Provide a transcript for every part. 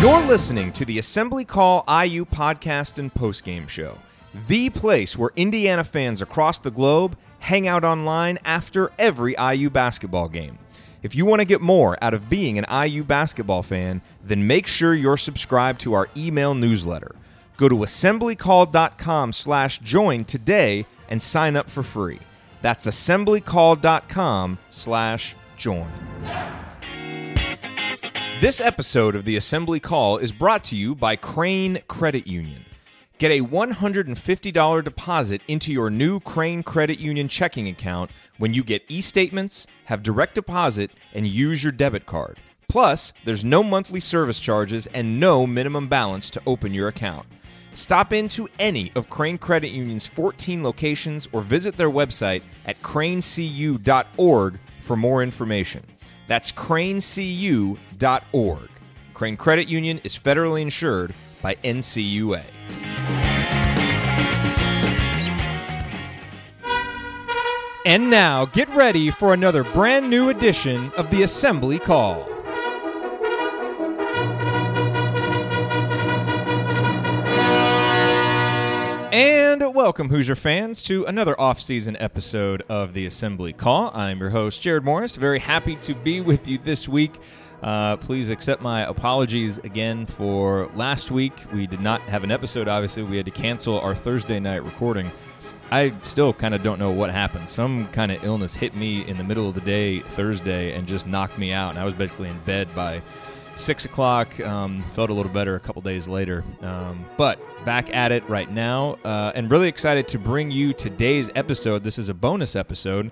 You're listening to the Assembly Call IU podcast and postgame show, the place where Indiana fans across the globe hang out online after every IU basketball game. If you want to get more out of being an IU basketball fan, then make sure you're subscribed to our email newsletter. Go to assemblycall.com slash join today and sign up for free. That's assemblycall.com slash join. This episode of the Assembly Call is brought to you by Crane Credit Union. Get a $150 deposit into your new Crane Credit Union checking account when you get e statements, have direct deposit, and use your debit card. Plus, there's no monthly service charges and no minimum balance to open your account. Stop into any of Crane Credit Union's 14 locations or visit their website at cranecu.org for more information. That's cranecu.org. Crane Credit Union is federally insured by NCUA. And now, get ready for another brand new edition of the Assembly Call. Welcome, Hoosier fans, to another off-season episode of the Assembly Call. I'm your host, Jared Morris. Very happy to be with you this week. Uh, please accept my apologies again for last week. We did not have an episode, obviously. We had to cancel our Thursday night recording. I still kind of don't know what happened. Some kind of illness hit me in the middle of the day Thursday and just knocked me out. And I was basically in bed by six o'clock. Um, felt a little better a couple days later. Um, but back at it right now, uh, and really excited to bring you today's episode. This is a bonus episode.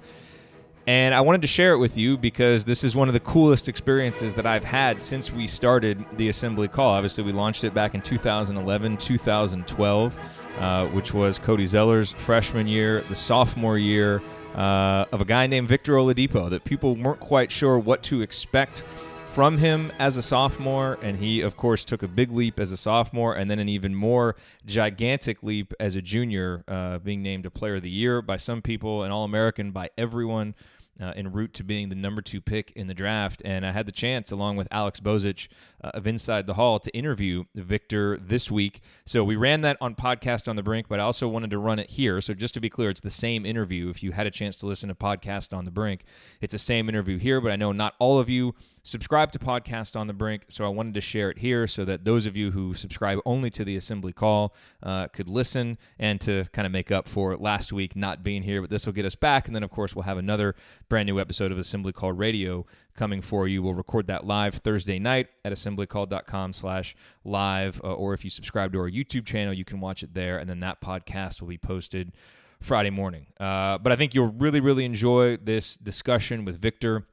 And I wanted to share it with you because this is one of the coolest experiences that I've had since we started the Assembly Call. Obviously, we launched it back in 2011, 2012, uh, which was Cody Zeller's freshman year, the sophomore year uh, of a guy named Victor Oladipo that people weren't quite sure what to expect from him as a sophomore, and he, of course, took a big leap as a sophomore, and then an even more gigantic leap as a junior, uh, being named a Player of the Year by some people, an All American by everyone uh, en route to being the number two pick in the draft. And I had the chance, along with Alex Bozich uh, of Inside the Hall, to interview Victor this week. So we ran that on Podcast on the Brink, but I also wanted to run it here. So just to be clear, it's the same interview. If you had a chance to listen to Podcast on the Brink, it's the same interview here, but I know not all of you subscribe to Podcast on the Brink, so I wanted to share it here so that those of you who subscribe only to the Assembly Call uh, could listen and to kind of make up for last week not being here. But this will get us back, and then of course we'll have another brand new episode of Assembly Call Radio coming for you. We'll record that live Thursday night at assemblycall.com slash live, uh, or if you subscribe to our YouTube channel, you can watch it there, and then that podcast will be posted Friday morning. Uh, but I think you'll really, really enjoy this discussion with Victor.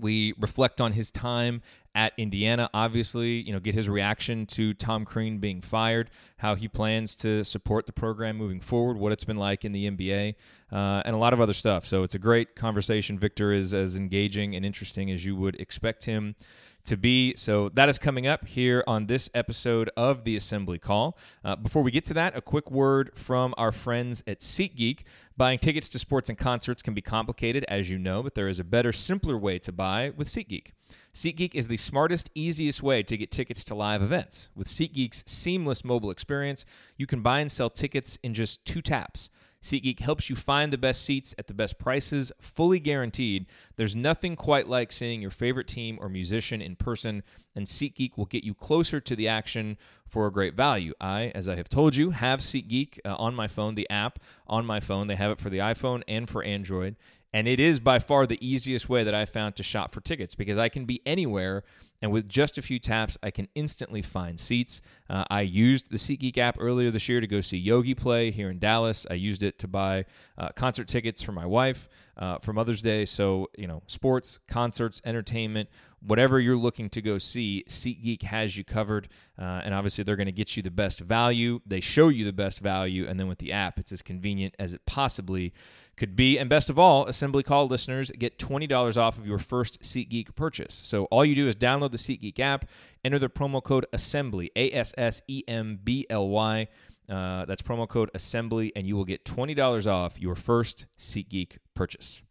We reflect on his time at Indiana, obviously, you know, get his reaction to Tom Crean being fired, how he plans to support the program moving forward, what it's been like in the NBA, uh, and a lot of other stuff. So it's a great conversation. Victor is as engaging and interesting as you would expect him to be. So that is coming up here on this episode of the Assembly Call. Uh, before we get to that, a quick word from our friends at SeatGeek. Buying tickets to sports and concerts can be complicated, as you know, but there is a better, simpler way to buy with SeatGeek. SeatGeek is the smartest, easiest way to get tickets to live events. With SeatGeek's seamless mobile experience, you can buy and sell tickets in just two taps. SeatGeek helps you find the best seats at the best prices, fully guaranteed. There's nothing quite like seeing your favorite team or musician in person, and SeatGeek will get you closer to the action for a great value. I, as I have told you, have SeatGeek uh, on my phone, the app on my phone. They have it for the iPhone and for Android. And it is by far the easiest way that I found to shop for tickets because I can be anywhere and with just a few taps, I can instantly find seats. Uh, I used the SeatGeek app earlier this year to go see Yogi play here in Dallas. I used it to buy uh, concert tickets for my wife uh, for Mother's Day. So, you know, sports, concerts, entertainment, whatever you're looking to go see, SeatGeek has you covered. Uh, and obviously, they're going to get you the best value. They show you the best value. And then with the app, it's as convenient as it possibly could be. And best of all, Assembly Call listeners get $20 off of your first SeatGeek purchase. So all you do is download the SeatGeek app, enter the promo code ASSEMBLY, A S S E M B L Y. Uh, that's promo code ASSEMBLY, and you will get $20 off your first SeatGeek purchase.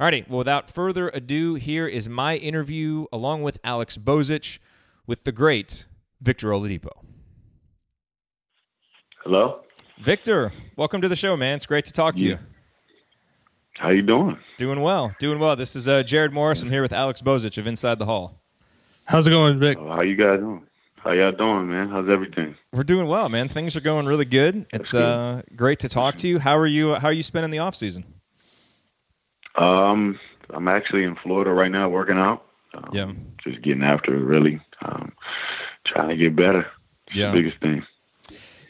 Alrighty, well, without further ado, here is my interview along with Alex Bozich with the great Victor Oladipo. Hello, Victor. Welcome to the show, man. It's great to talk to yeah. you. How you doing? Doing well. Doing well. This is uh, Jared Morris. I'm here with Alex Bozich of Inside the Hall. How's it going, Vic? how you guys doing? How y'all doing, man? How's everything? We're doing well, man. Things are going really good. It's good. uh, great to talk to you. How are you? How are you spending the off season? Um, I'm actually in Florida right now, working out. Um, yeah, just getting after it, really. Um, trying to get better. yeah, the biggest thing.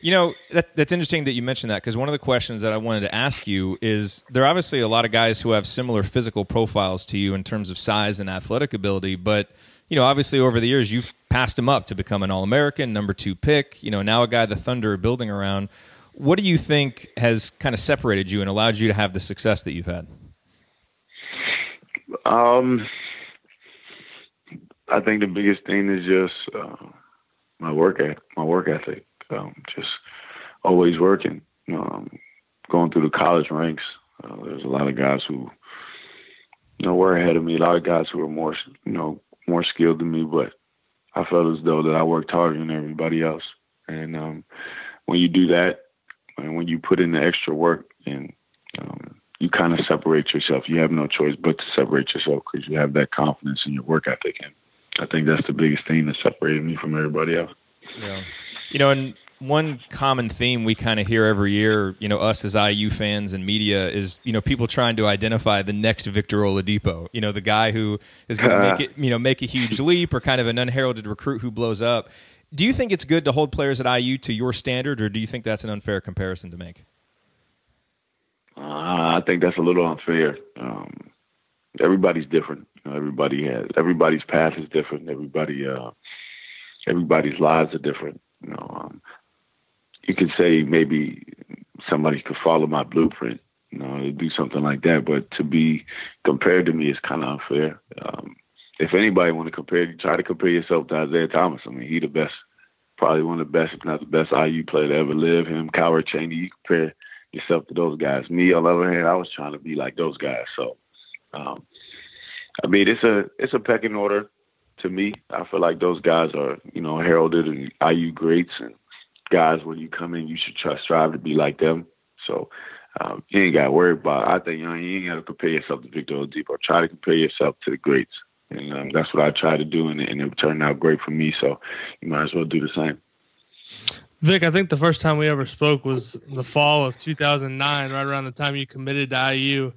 You know, that, that's interesting that you mentioned that because one of the questions that I wanted to ask you is there are obviously a lot of guys who have similar physical profiles to you in terms of size and athletic ability, but you know, obviously over the years you've passed him up to become an All American, number two pick. You know, now a guy the Thunder are building around. What do you think has kind of separated you and allowed you to have the success that you've had? Um, I think the biggest thing is just uh, my work ethic. My work ethic. Um, just always working. Um, going through the college ranks, uh, there's a lot of guys who, you know, were ahead of me. A lot of guys who were more, you know, more skilled than me. But I felt as though that I worked harder than everybody else. And um, when you do that, and when you put in the extra work, and um, you kind of separate yourself. You have no choice but to separate yourself because you have that confidence in your work ethic. And I think that's the biggest thing that separated me from everybody else. Yeah. You know, and one common theme we kind of hear every year, you know, us as IU fans and media is, you know, people trying to identify the next Victor Oladipo. You know, the guy who is going to make it, you know, make a huge leap or kind of an unheralded recruit who blows up. Do you think it's good to hold players at IU to your standard, or do you think that's an unfair comparison to make? Uh, I think that's a little unfair. Um, everybody's different. You know, everybody has everybody's path is different. Everybody, uh, everybody's lives are different. You know, um, you could say maybe somebody could follow my blueprint, you know, do something like that. But to be compared to me is kind of unfair. Um, if anybody want to compare, try to compare yourself to Isiah Thomas. I mean, he the best, probably one of the best, if not the best IU player to ever live. Him, Calbert Cheaney, you compare yourself to those guys. Me, on the other hand, I was trying to be like those guys. So, um, I mean, it's a it's a pecking order to me. I feel like those guys are, you know, heralded and IU greats and guys when you come in, you should try strive to be like them. So um, you ain't got to worry about. It. I think you know you ain't got to compare yourself to Victor Oladipo. Try to compare yourself to the greats, and um, that's what I try to do, and, and it turned out great for me. So you might as well do the same. Vic, I think the first time we ever spoke was the fall of 2009, right around the time you committed to IU.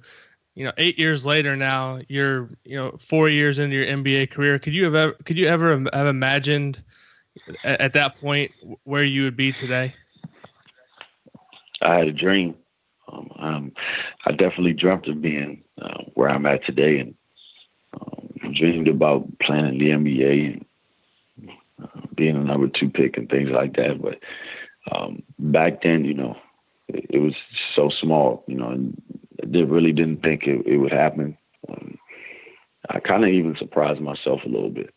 You know, eight years later now, you're you know four years into your NBA career. Could you have ever, could you ever have imagined at, at that point where you would be today? I had a dream. Um, um, I definitely dreamt of being uh, where I'm at today, and um, dreamed about playing in the NBA and being a number two pick and things like that. But um, back then, you know, it, it, was so small, you know, and I really didn't think it, it would happen. Um, I kind of even surprised myself a little bit,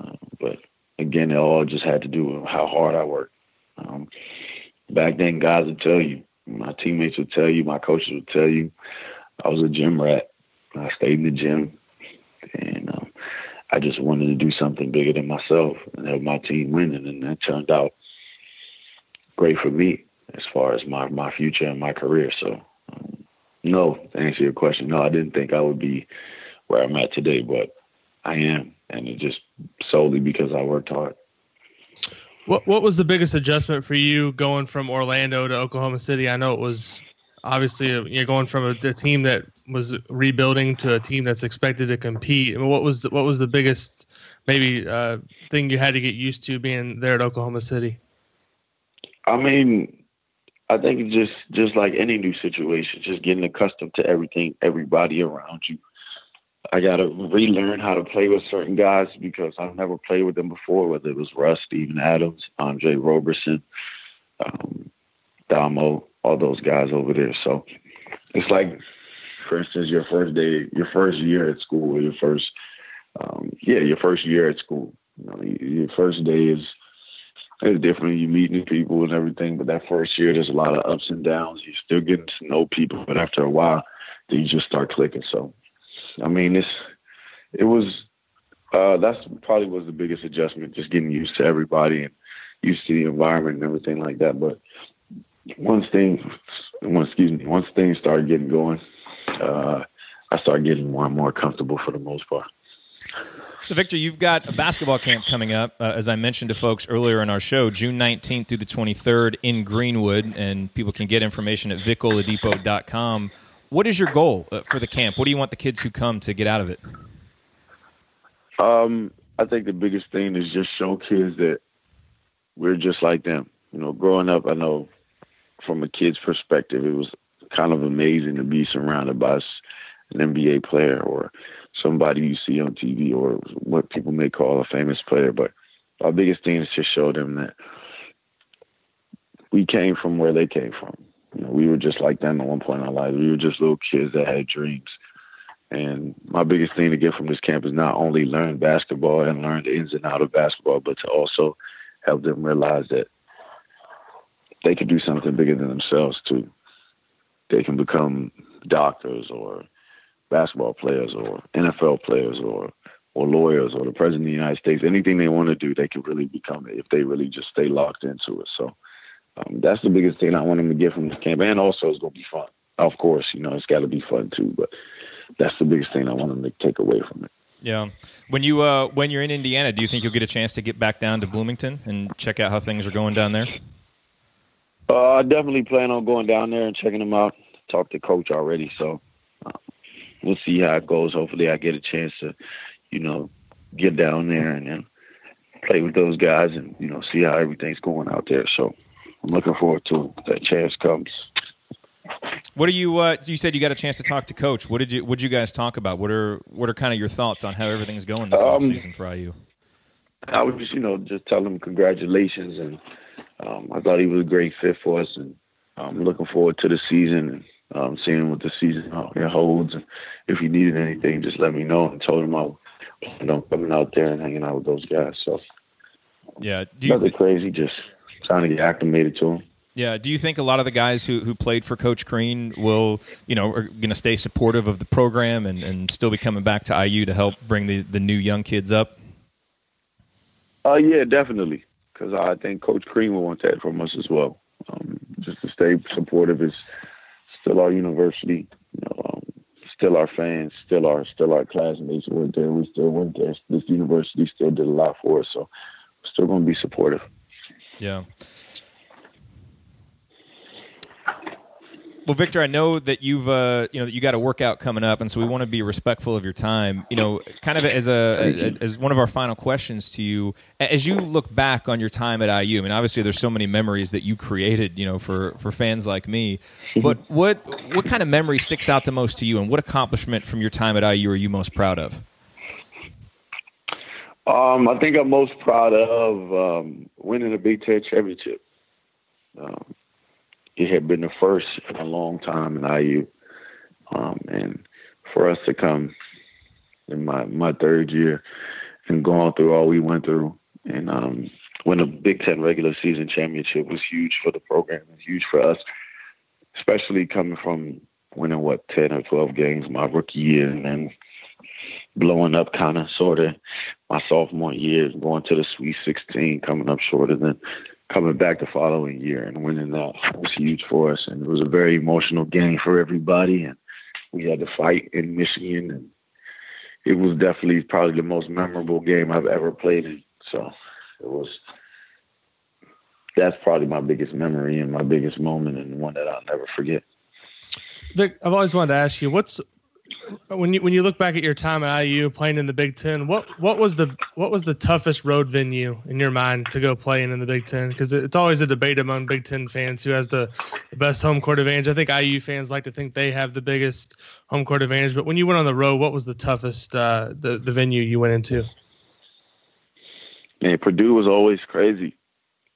uh, but again, it all just had to do with how hard I worked. Um, back then, guys would tell you, my teammates would tell you, my coaches would tell you, I was a gym rat. I stayed in the gym, and I just wanted to do something bigger than myself and have my team winning, and that turned out great for me as far as my my future and my career. So, um, no, to answer your question, no, I didn't think I would be where I'm at today, but I am, and it just solely because I worked hard. What What was the biggest adjustment for you going from Orlando to Oklahoma City? I know it was obviously you're going from a, a, team that was rebuilding to a team that's expected to compete. I mean, what was the, what was the biggest maybe uh, thing you had to get used to being there at Oklahoma City? I mean, I think just just like any new situation, just getting accustomed to everything, everybody around you. I got to relearn how to play with certain guys because I've never played with them before, whether it was Russ, Steven Adams, Andre Roberson, um, Damo, all those guys over there. So it's like, for instance, your first day, your first year at school, your first, um, yeah, your first year at school. You know, your first day is it's different. You meet new people and everything, but that first year, there's a lot of ups and downs. You're still getting to know people, but after a while, then you just start clicking. So I mean, it's it was Uh, that's probably was the biggest adjustment, just getting used to everybody and used to the environment and everything like that. But once things, excuse me, once things started getting going, uh, I started getting more and more comfortable for the most part. So, Victor, you've got a basketball camp coming up, uh, as I mentioned to folks earlier in our show, June 19th through the 23rd in Greenwood, and people can get information at vicoladipo.com. What is your goal uh, for the camp? What do you want the kids who come to get out of it? Um, I think the biggest thing is just show kids that we're just like them. You know, growing up, I know from a kid's perspective, it was kind of amazing to be surrounded by an NBA player or somebody you see on TV or what people may call a famous player. But our biggest thing is to show them that we came from where they came from. You know, we were just like them at one point in our lives. We were just little kids that had dreams. And my biggest thing to get from this camp is not only learn basketball and learn the ins and outs of basketball, but to also help them realize that they can do something bigger than themselves too. They can become doctors or basketball players or NFL players or or lawyers or the president of the United States. Anything they want to do, they can really become it if they really just stay locked into it. So um, that's the biggest thing I want them to get from this camp. And also, it's going to be fun. Of course, you know, it's got to be fun too. But that's the biggest thing I want them to take away from it. Yeah. When you uh, when you're in Indiana, do you think you'll get a chance to get back down to Bloomington and check out how things are going down there? Uh, I definitely plan on going down there and checking them out. Talked to coach already, so uh, we'll see how it goes. Hopefully, I get a chance to, you know, get down there and then play with those guys and you know see how everything's going out there. So I'm looking forward to that chance comes. What are you? Uh, you said you got a chance to talk to coach. What did you? What did you guys talk about? What are What are kind of your thoughts on how everything's going this um, off season for IU? I was just, you know, just tell him congratulations, and um, I thought he was a great fit for us, and I'm looking forward to the season and um, seeing what the season holds. And if he needed anything, just let me know. And told him I planned on coming out there and hanging out with those guys. So yeah, do nothing th- crazy, just trying to get acclimated to him. Yeah. Do you think a lot of the guys who, who played for Coach Crean will, you know, are going to stay supportive of the program and, and still be coming back to IU to help bring the, the new young kids up? Uh, yeah, definitely. Because I think Coach Crean will want that from us as well. Um, just to stay supportive is still our university, you know, um, still our fans, still our still our classmates went there. We still went there. This university still did a lot for us, so we're still going to be supportive. Yeah. Well, Victor, I know that you've uh, you know that you got a workout coming up, and so we want to be respectful of your time. You know, kind of as a as one of our final questions to you, as you look back on your time at IU. I mean, obviously, there's so many memories that you created. You know, for for fans like me. Mm-hmm. But what what kind of memory sticks out the most to you, and what accomplishment from your time at IU are you most proud of? Um, I think I'm most proud of um, winning a Big Ten championship. Um, it had been the first in a long time in IU. Um, and for us to come in my, my third year and going through all we went through and um, win a Big Ten regular season championship was huge for the program. It was huge for us, especially coming from winning what ten or twelve games my rookie year and then blowing up kind of sort of my sophomore year, going to the Sweet 16, coming up shorter of then coming back the following year and winning that was huge for us. And it was a very emotional game for everybody. And we had to fight in Michigan. And it was definitely probably the most memorable game I've ever played in. So it was, that's probably my biggest memory and my biggest moment and one that I'll never forget. Vic, I've always wanted to ask you, what's when you when you look back at your time at IU playing in the Big Ten, what what was the what was the toughest road venue in your mind to go playing in the Big Ten? Because it's always a debate among Big Ten fans who has the, the best home court advantage. I think IU fans like to think they have the biggest home court advantage. But when you went on the road, what was the toughest uh, the the venue you went into? Man, Purdue was always crazy.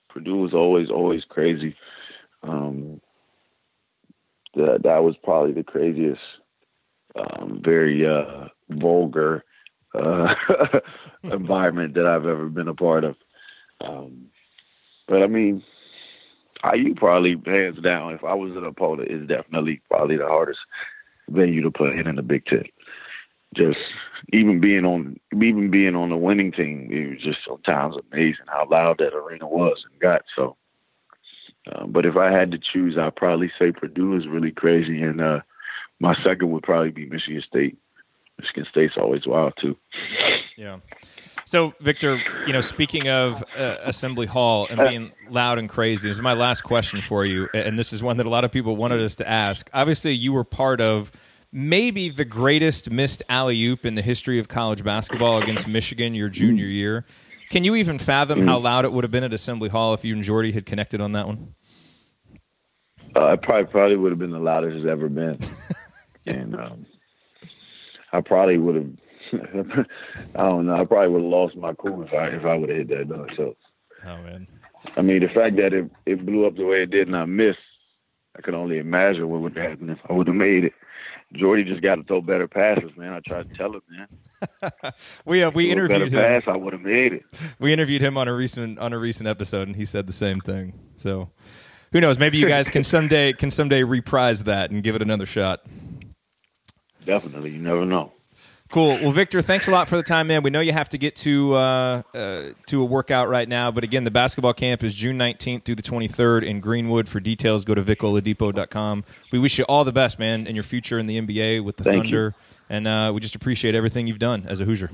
Purdue was always always crazy. Um, that that was probably the craziest um, very uh, vulgar uh, environment that I've ever been a part of. Um, but I mean, IU probably hands down. If I was an opponent, is definitely probably the hardest venue to play in in the Big Ten. Just even being on even being on the winning team, it was just sometimes amazing how loud that arena was and got. So, uh, but if I had to choose, I'd probably say Purdue is really crazy, and uh, my second would probably be Michigan State. Michigan State's always wild too. Yeah. So, Victor, you know, speaking of uh, Assembly Hall and being loud and crazy, this is my last question for you, and this is one that a lot of people wanted us to ask. Obviously, you were part of maybe the greatest missed alley oop in the history of college basketball against Michigan your junior year. Can you even fathom how loud it would have been at Assembly Hall if you and Jordy had connected on that one? Uh, it probably probably would have been the loudest it's ever been, and um, I probably would have. I don't know. I probably would have lost my cool if I if I would have hit that dunk. So, oh man. I mean, the fact that it it blew up the way it did and I missed, I could only imagine what would happen if I would have made it. Jordy just got to throw better passes, man. I tried to tell him, man. we uh, we interviewed better him. Pass, I would have made it. We interviewed him on a recent on a recent episode, and he said the same thing. So, who knows? Maybe you guys can someday can someday reprise that and give it another shot. Definitely, you never know. Cool. Well, Victor, thanks a lot for the time, man. We know you have to get to uh, uh, to a workout right now, but again, the basketball camp is June 19th through the 23rd in Greenwood. For details, go to vicoladipo.com. We wish you all the best, man, in your future in the NBA with the Thank Thunder, you. and uh, we just appreciate everything you've done as a Hoosier.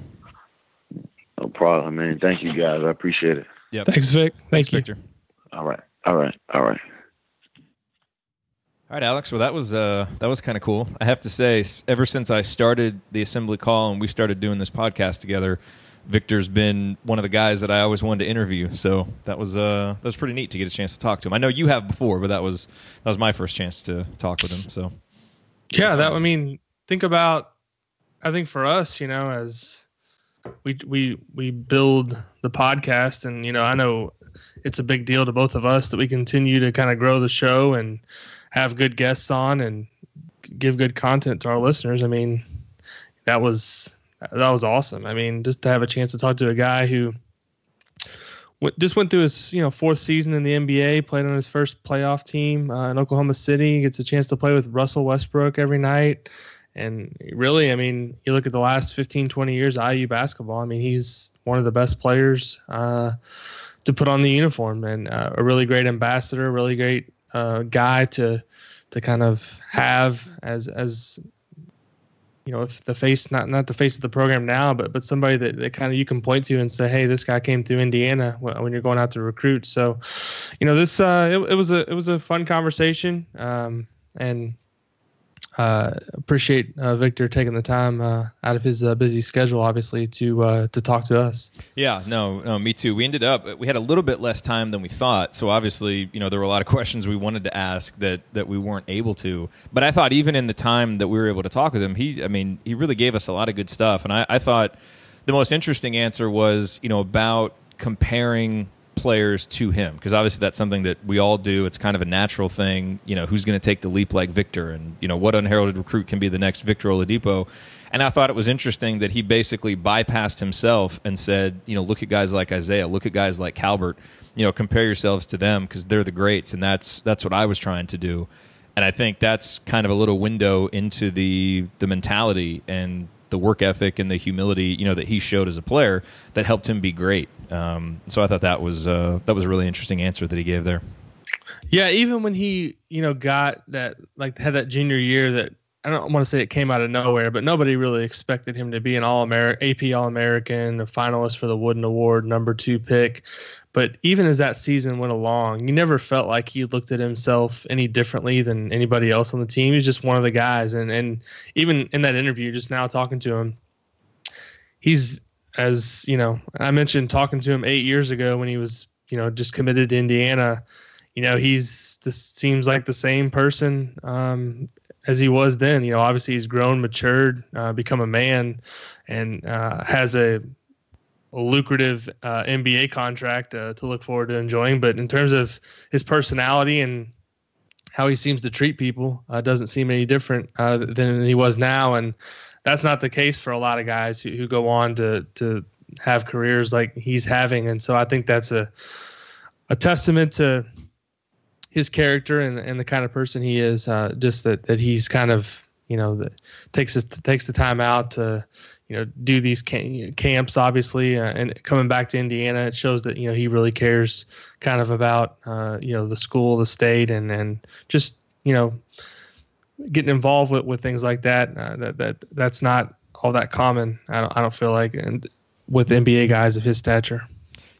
No problem, man. Thank you, guys. I appreciate it. Yep. Thanks, Vic. Thank Thanks, you. Victor. All right. All right. All right. All right, Alex. Well, that was uh, that was kind of cool. I have to say, ever since I started the assembly call and we started doing this podcast together, Victor's been one of the guys that I always wanted to interview. So that was uh, that was pretty neat to get a chance to talk to him. I know you have before, but that was that was my first chance to talk with him. So Yeah, that I mean, think about I think for us, you know, as we we we build the podcast and you know, I know it's a big deal to both of us that we continue to kind of grow the show and have good guests on and give good content to our listeners. I mean, that was that was awesome. I mean, just to have a chance to talk to a guy who went, just went through his you know fourth season in the NBA, played on his first playoff team uh, in Oklahoma City, gets a chance to play with Russell Westbrook every night. And really, I mean, you look at the last 15, 20 years of IU basketball. I mean, he's one of the best players uh, to put on the uniform and uh, a really great ambassador, really great uh, guy to to kind of have as as you know, if the face not not the face of the program now, but but somebody that, that kind of you can point to and say, hey, this guy came through Indiana when, you're going out to recruit. So, you know, this uh, it, it was a it was a fun conversation, um, and uh, appreciate uh, Victor taking the time uh, out of his uh, busy schedule, obviously, to uh, to talk to us. yeah, no, no, me too. We ended up we had a little bit less time than we thought. So obviously, you know, there were a lot of questions we wanted to ask that that we weren't able to. But I thought even in the time that we were able to talk with him, he, I mean, he really gave us a lot of good stuff. And I, I thought the most interesting answer was, you know, about comparing players to him because obviously that's something that we all do. It's kind of a natural thing you know who's going to take the leap like victor? And you know what unheralded recruit can be the next victor oladipo? And i thought it was interesting that he basically bypassed himself and said you know look at guys like isiah. Look at guys like calbert. You know compare yourselves to them because they're the greats and that's that's what i was trying to do. And i think that's kind of a little window into the the mentality and the work ethic and the humility you know that he showed as a player that helped him be great um, so I thought that was uh, that was a really interesting answer that he gave there. Yeah, even when he, you know, got that like had that junior year that I don't want to say it came out of nowhere, but nobody really expected him to be an all American, AP All American, a finalist for the Wooden Award, number two pick. But even as that season went along, you never felt like he looked at himself any differently than anybody else on the team. He's just one of the guys, and and even in that interview, just now talking to him, he's as you know, I mentioned talking to him eight years ago when he was, you know, just committed to Indiana. You know, he's just seems like the same person um, as he was then. You know, obviously he's grown, matured, uh, become a man, and uh, has a lucrative uh, NBA contract uh, to look forward to enjoying. But in terms of his personality and how he seems to treat people, uh, doesn't seem any different uh, than he was now. And that's not the case for a lot of guys who, who go on to to have careers like he's having, and so I think that's a a testament to his character and, and the kind of person he is. Uh, just that that he's kind of you know takes his, takes the time out to you know, do these camps, obviously, uh, and coming back to Indiana, it shows that you know he really cares, kind of about uh, you know the school, the state, and and just you know getting involved with, with things like that. Uh, that that that's not all that common. I don't I don't feel like, and with NBA guys of his stature.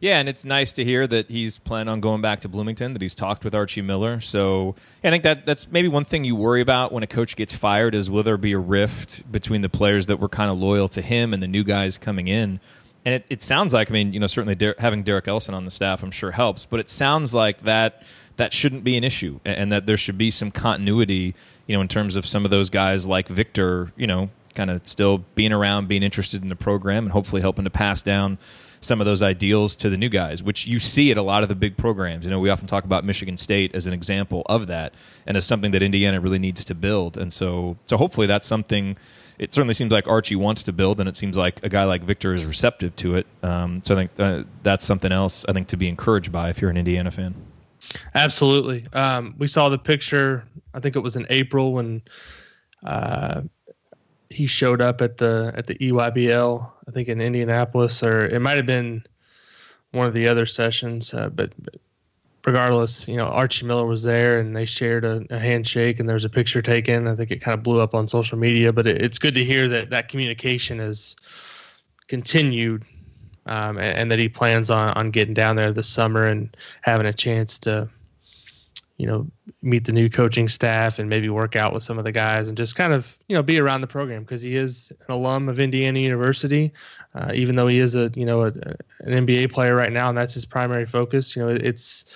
Yeah, and it's nice to hear that he's planning on going back to Bloomington. That he's talked with Archie Miller. So I think that that's maybe one thing you worry about when a coach gets fired is will there be a rift between the players that were kind of loyal to him and the new guys coming in. And it, it sounds like I mean you know certainly Der- having Derek Elston on the staff I'm sure helps, but it sounds like that that shouldn't be an issue and that there should be some continuity you know in terms of some of those guys like Victor you know kind of still being around, being interested in the program, and hopefully helping to pass down some of those ideals to the new guys, which you see at a lot of the big programs. You know, we often talk about Michigan State as an example of that, and as something that Indiana really needs to build. And so, so hopefully that's something. It certainly seems like Archie wants to build, and it seems like a guy like Victor is receptive to it. Um, so I think uh, that's something else I think to be encouraged by if you're an Indiana fan. Absolutely. Um, we saw the picture. I think it was in April when uh, he showed up at the at the EYBL, I think in Indianapolis, or it might have been one of the other sessions. Uh, but, but, regardless, you know, Archie Miller was there, and they shared a, a, handshake, and there was a picture taken. I think it kind of blew up on social media, but it, it's good to hear that that communication has continued. Um, and, and, that he plans on, on getting down there this summer and having a chance to you know, meet the new coaching staff and maybe work out with some of the guys and just kind of, you know, be around the program because he is an alum of Indiana University, uh, even though he is a, you know, a, an NBA player right now and that's his primary focus. You know, it's,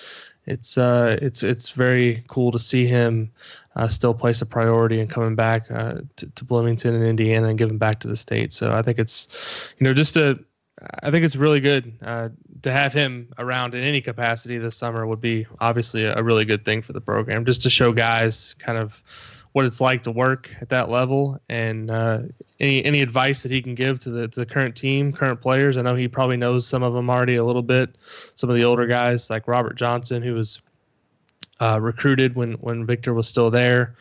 it's, uh, it's, it's very cool to see him uh, still place a priority and coming back uh, to, to Bloomington and Indiana and giving back to the state. So I think it's, you know, just a, I think it's really good uh, to have him around in any capacity this summer would be obviously a really good thing for the program, just to show guys kind of what it's like to work at that level and uh, any any advice that he can give to the to the current team, current players. I know he probably knows some of them already a little bit. Some of the older guys like Robert Johnson, who was uh, recruited when when Victor was still there.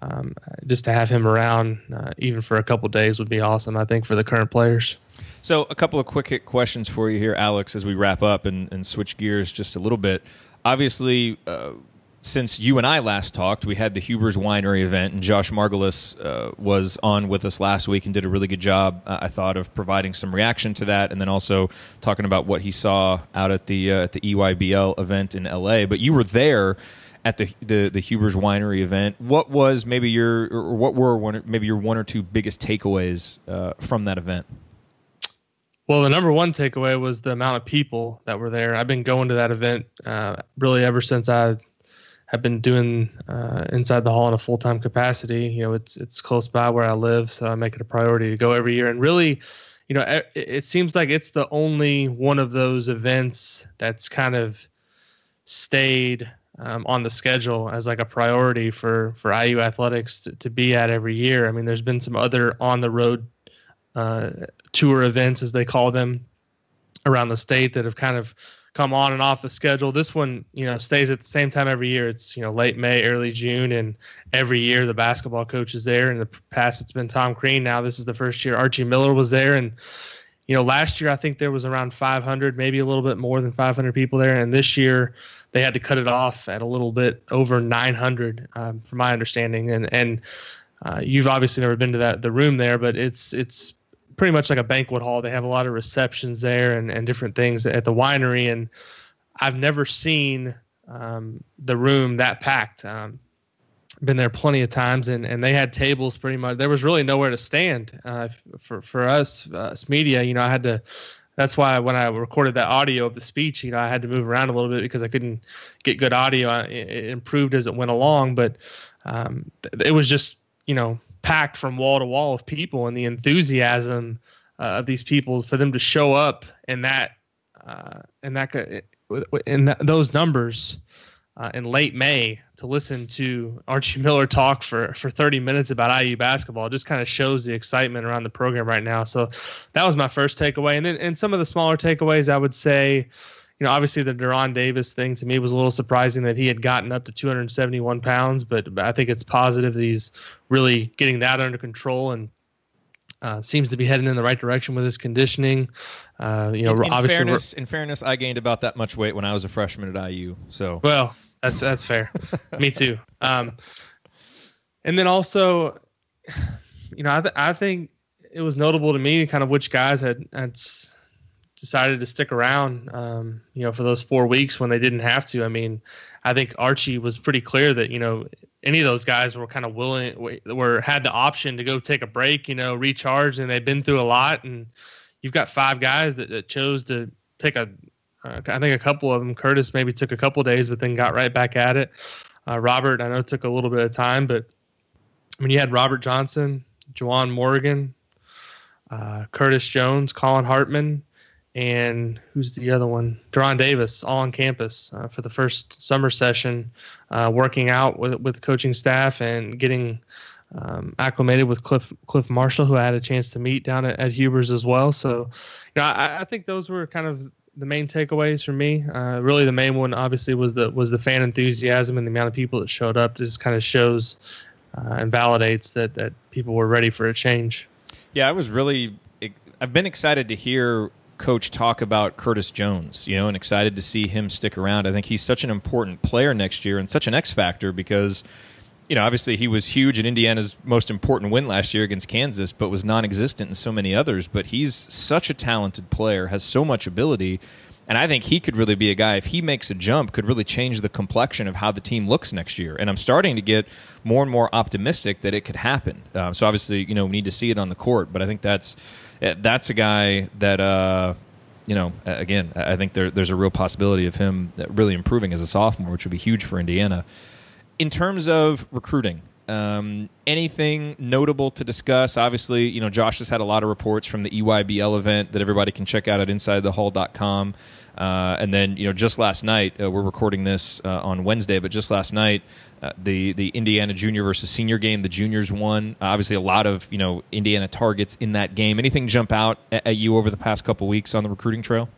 Um, just to have him around, uh, even for a couple days, would be awesome. I think for the current players. So, a couple of quick hit questions for you here, Alex, as we wrap up and, and switch gears just a little bit. Obviously, uh, since you and I last talked, we had the Huber's Winery event, and Josh Margolis uh, was on with us last week and did a really good job, uh, I thought, of providing some reaction to that, and then also talking about what he saw out at the uh, at the EYBL event in LA. But you were there at the the, the Huber's Winery event. What was maybe your or what were one maybe your one or two biggest takeaways uh, from that event? Well, the number one takeaway was the amount of people that were there. I've been going to that event uh, really ever since I have been doing uh, inside the hall in a full time capacity. You know, it's it's close by where I live, so I make it a priority to go every year. And really, you know, it, it seems like it's the only one of those events that's kind of stayed um, on the schedule as like a priority for for IU athletics to, to be at every year. I mean, there's been some other on the road uh, tour events, as they call them, around the state that have kind of come on and off the schedule. This one, you know, stays at the same time every year. It's you know late May, early June, and every year the basketball coach is there. In the past, it's been Tom Crean. Now this is the first year Archie Miller was there, and you know last year I think there was around 500, maybe a little bit more than 500 people there, and this year they had to cut it off at a little bit over 900, um, from my understanding. And and uh, you've obviously never been to that the room there, but it's it's pretty much like a banquet hall. They have a lot of receptions there and, and different things at the winery. And I've never seen um, the room that packed. Um, been there plenty of times, and, and they had tables pretty much. There was really nowhere to stand uh, for for us, uh, us media. You know, I had to. That's why when I recorded that audio of the speech, you know, I had to move around a little bit because I couldn't get good audio. It improved as it went along, but um, it was just you know packed from wall to wall of people and the enthusiasm uh, of these people for them to show up in that uh, in that in that, those numbers uh, in late May to listen to Archie Miller talk for for 30 minutes about IU basketball it just kind of shows the excitement around the program right now. So that was my first takeaway, and then and some of the smaller takeaways I would say you know, obviously the De'Ron Davis thing to me was a little surprising that he had gotten up to 271 pounds, but I think it's positive that he's really getting that under control and uh, seems to be heading in the right direction with his conditioning. Uh, you know, in, in obviously, fairness, in fairness, I gained about that much weight when I was a freshman at IU. So well, that's that's fair. Me too. Um, and then also, you know, I th- I think it was notable to me kind of which guys had had decided to stick around. Um, you know, for those four weeks when they didn't have to. I mean, I think Archie was pretty clear that you know any of those guys were kind of willing were had the option to go take a break, you know, recharge, and they've been through a lot. And you've got five guys that, that chose to take a. Uh, I think a couple of them, Curtis maybe took a couple days, but then got right back at it. Uh, Robert, I know took a little bit of time, but I mean, you had Robert Johnson, Juwan Morgan, uh, Curtis Jones, Collin Hartman, and who's the other one? De'Ron Davis, all on campus uh, for the first summer session, uh, working out with with the coaching staff and getting um, acclimated with Clif Clif Marshall, who I had a chance to meet down at, at Huber's as well. So, you know, I, I, think those were kind of the main takeaways for me. Uh, really, the main one obviously was the was the fan enthusiasm and the amount of people that showed up. Just kind of shows uh, and validates that that people were ready for a change. Yeah, I was really. I've been excited to hear coach talk about Curtis Jones, you know, and excited to see him stick around. I think he's such an important player next year and such an X factor because, you know, obviously he was huge in Indiana's most important win last year against Kansas, but was non existent in so many others. But he's such a talented player, has so much ability. And I think he could really be a guy, if he makes a jump, could really change the complexion of how the team looks next year. And I'm starting to get more and more optimistic that it could happen. Um, so obviously, you know, we need to see it on the court. But I think that's Eh, that's a guy that uh, you know again I think there, there's a real possibility of him really improving as a sophomore, which would be huge for Indiana. In terms of recruiting, um, anything notable to discuss? Obviously, you know Josh has had a lot of reports from the EYBL event that everybody can check out at InsideTheHall.com. Uh, and then, you know, just last night, uh, we're recording this uh, on Wednesday, but just last night, uh, the the Indiana junior versus senior game, the juniors won. obviously, a lot of you know Indiana targets in that game. Anything jump out at, at you over the past couple weeks on the recruiting trail?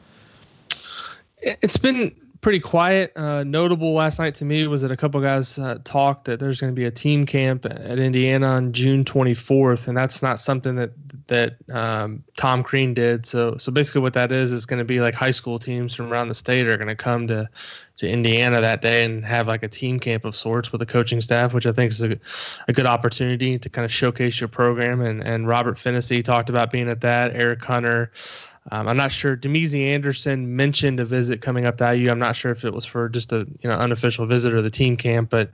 It's been pretty quiet. Uh, notable last night to me was that a couple guys uh, talked that there's going to be a team camp at Indiana on June 24th, and that's not something that that um, Tom Crean did. So so basically, what that is is going to be like high school teams from around the state are going to come to to Indiana that day and have like a team camp of sorts with the coaching staff, which I think is a, a good opportunity to kind of showcase your program. And and Robert Phinisee talked about being at that. Eric Hunter. Um, I'm not sure. Damezi Anderson mentioned a visit coming up to IU. I'm not sure if it was for just a you know unofficial visit or the team camp, but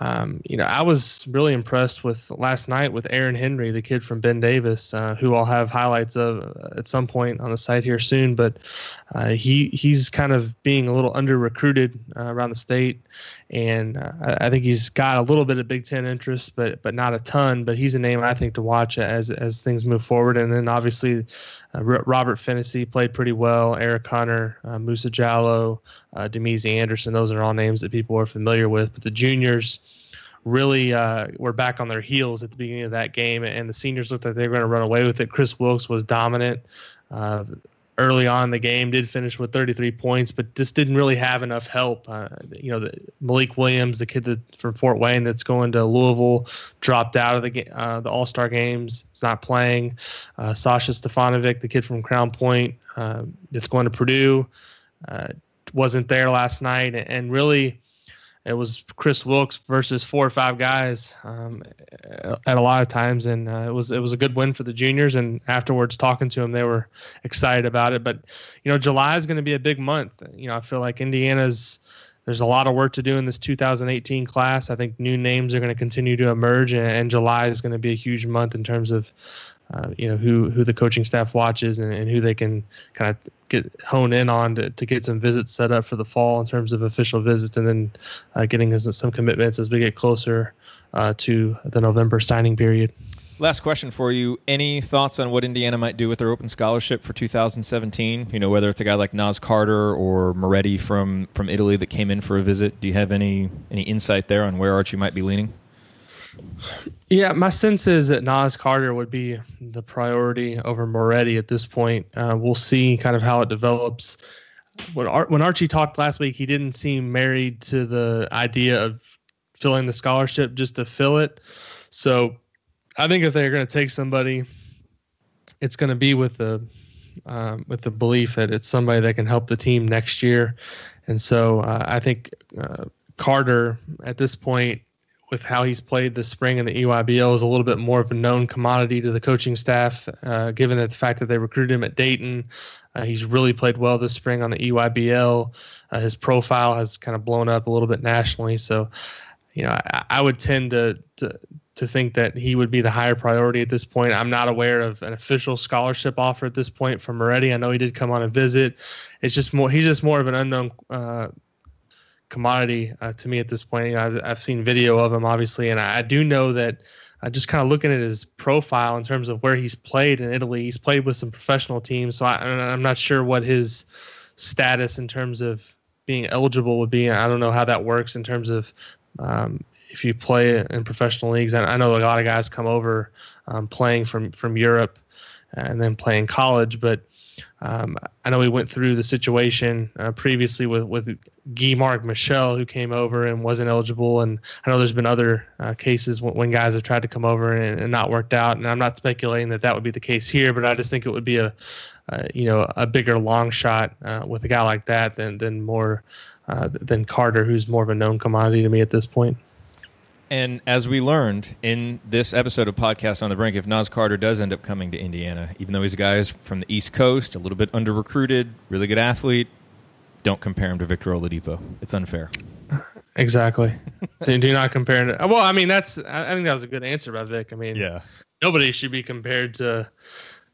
um, you know, I was really impressed with last night with Aaron Henry, the kid from Ben Davis, uh, who I'll have highlights of at some point on the site here soon. But uh, he he's kind of being a little under recruited uh, around the state, and uh, I think he's got a little bit of Big Ten interest, but but not a ton. But he's a name I think to watch as as things move forward. And then obviously uh, Robert Phinisee played pretty well. Eric Hunter, uh, Musa Jallow, uh, Damezi Anderson. Those are all names that people are familiar with. But the juniors really uh, were back on their heels at the beginning of that game, and the seniors looked like they were going to run away with it. Kris Wilkes was dominant. Early on in the game, did finish with 33 points, but just didn't really have enough help. Uh, you know, the, Malik Williams, the kid that, from Fort Wayne that's going to Louisville, dropped out of the uh, the All Star games. It's not playing. Uh, Sasha Stefanovic, the kid from Crown Point, uh, that's going to Purdue, uh, wasn't there last night, and really it was Kris Wilkes versus four or five guys um, at a lot of times, and uh, it was it was a good win for the juniors. And afterwards, talking to them, they were excited about it. But you know, July is going to be a big month. You know, I feel like Indiana's there's a lot of work to do in this 2018 class. I think new names are going to continue to emerge, and, and July is going to be a huge month in terms of uh, you know who who the coaching staff watches and, and who they can kind of get hone in on to, to get some visits set up for the fall in terms of official visits and then uh, getting some commitments as we get closer uh, to the November signing period. Last question for you. Any thoughts on what Indiana might do with their open scholarship for 2017? You know, whether it's a guy like Nas Carter or Moretti from, from Italy that came in for a visit. Do you have any any insight there on where Archie might be leaning? Yeah, my sense is that Nas Carter would be the priority over Moretti at this point. Uh, we'll see kind of how it develops. When, Ar- when Archie talked last week, he didn't seem married to the idea of filling the scholarship just to fill it. So I think if they're going to take somebody it's going to be with the um, with the belief that it's somebody that can help the team next year. And so uh, I think uh, Carter at this point, with how he's played this spring in the EYBL, is a little bit more of a known commodity to the coaching staff, uh, given that the fact that they recruited him at Dayton. Uh, he's really played well this spring on the EYBL. Uh, his profile has kind of blown up a little bit nationally. So, you know, I, I would tend to, to to think that he would be the higher priority at this point. I'm not aware of an official scholarship offer at this point from Moretti. I know he did come on a visit. It's just more he's just more of an unknown uh, commodity uh, to me at this point. You know, I've, I've seen video of him obviously, and I, I do know that. Uh, just kind of looking at his profile in terms of where he's played in Italy, he's played with some professional teams. So I, I'm not sure what his status in terms of being eligible would be. I don't know how that works in terms of um, if you play in professional leagues. I know a lot of guys come over um, playing from from Europe and then playing college, but um, I know we went through the situation uh, previously with with Guy-Marc Michel, who came over and wasn't eligible, and I know there's been other uh, cases when, when, guys have tried to come over and, and, not worked out. And I'm not speculating that that would be the case here, but I just think it would be a uh, you know a bigger long shot uh, with a guy like that than than more uh, than Carter, who's more of a known commodity to me at this point. And as we learned in this episode of Podcast on the Brink, if Naz Carter does end up coming to Indiana, even though he's a guy who's from the East Coast, a little bit under recruited, really good athlete, don't compare him to Victor Oladipo. It's unfair. Exactly. do, do not compare it. Well, I mean, that's, I think that was a good answer by Vic. I mean, yeah. nobody should be compared to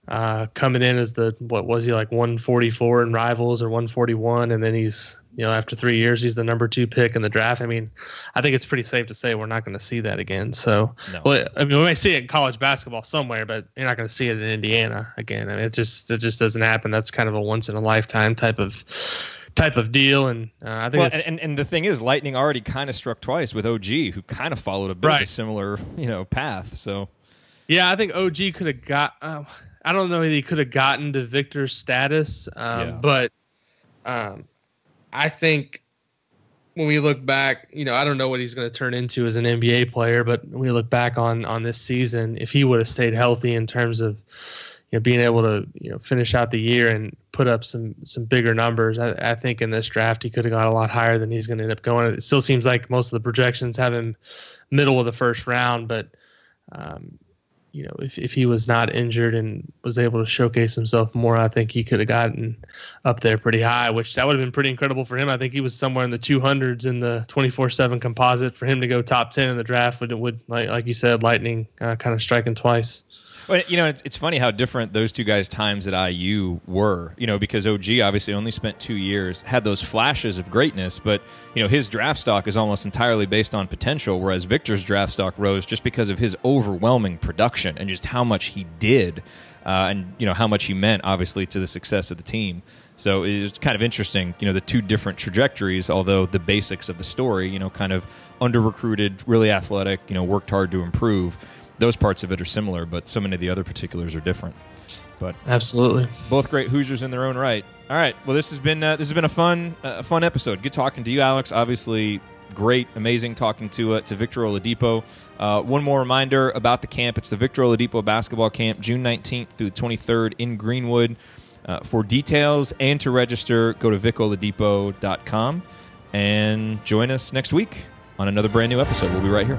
uh, coming in as the what was he like 144 in rivals or 141 and then he's you know after three years he's the number two pick in the draft i mean i think it's pretty safe to say we're not going to see that again so no. well i mean we may see it in college basketball somewhere but you're not going to see it in indiana again I mean, it just it just doesn't happen that's kind of a once in a lifetime type of type of deal. And uh, I think, well, and, and the thing is, Lightning already kind of struck twice with OG, who kind of followed a bit right. of a similar, you know, path. So, yeah, I think OG could have got. Uh, I don't know if he could have gotten to Victor's status, um, yeah. but um, I think when we look back, you know, I don't know what he's going to turn into as an NBA player, but when we look back on on this season, if he would have stayed healthy in terms of you know being able to you know finish out the year and put up some some bigger numbers, I, I think in this draft he could have got a lot higher than he's going to end up going. It still seems like most of the projections have him middle of the first round, but um, you know, if, if he was not injured and was able to showcase himself more, I think he could have gotten up there pretty high, which that would have been pretty incredible for him. I think he was somewhere in the 200s in the 24/7 composite. For him to go top 10 in the draft would would like like you said, lightning uh, kind of striking twice. Well, you know, it's, it's funny how different those two guys' times at IU were. You know, because OG obviously only spent two years, had those flashes of greatness, but you know his draft stock is almost entirely based on potential, whereas Victor's draft stock rose just because of his overwhelming production and just how much he did, uh, and you know how much he meant obviously to the success of the team. So it's kind of interesting, you know, the two different trajectories, although the basics of the story, you know, kind of under recruited, really athletic, you know, worked hard to improve those parts of it are similar, but so many of the other particulars are different. But absolutely, both great Hoosiers in their own right. All right, well, this has been uh, this has been a fun uh, fun episode. Good talking to you, Alex. Obviously, great, amazing talking to uh, to Victor Oladipo. Uh, one more reminder about the camp: it's the Victor Oladipo basketball camp, June nineteenth through twenty third in Greenwood. Uh, for details and to register, go to vicoladipo.com and join us next week on another brand new episode. We'll be right here.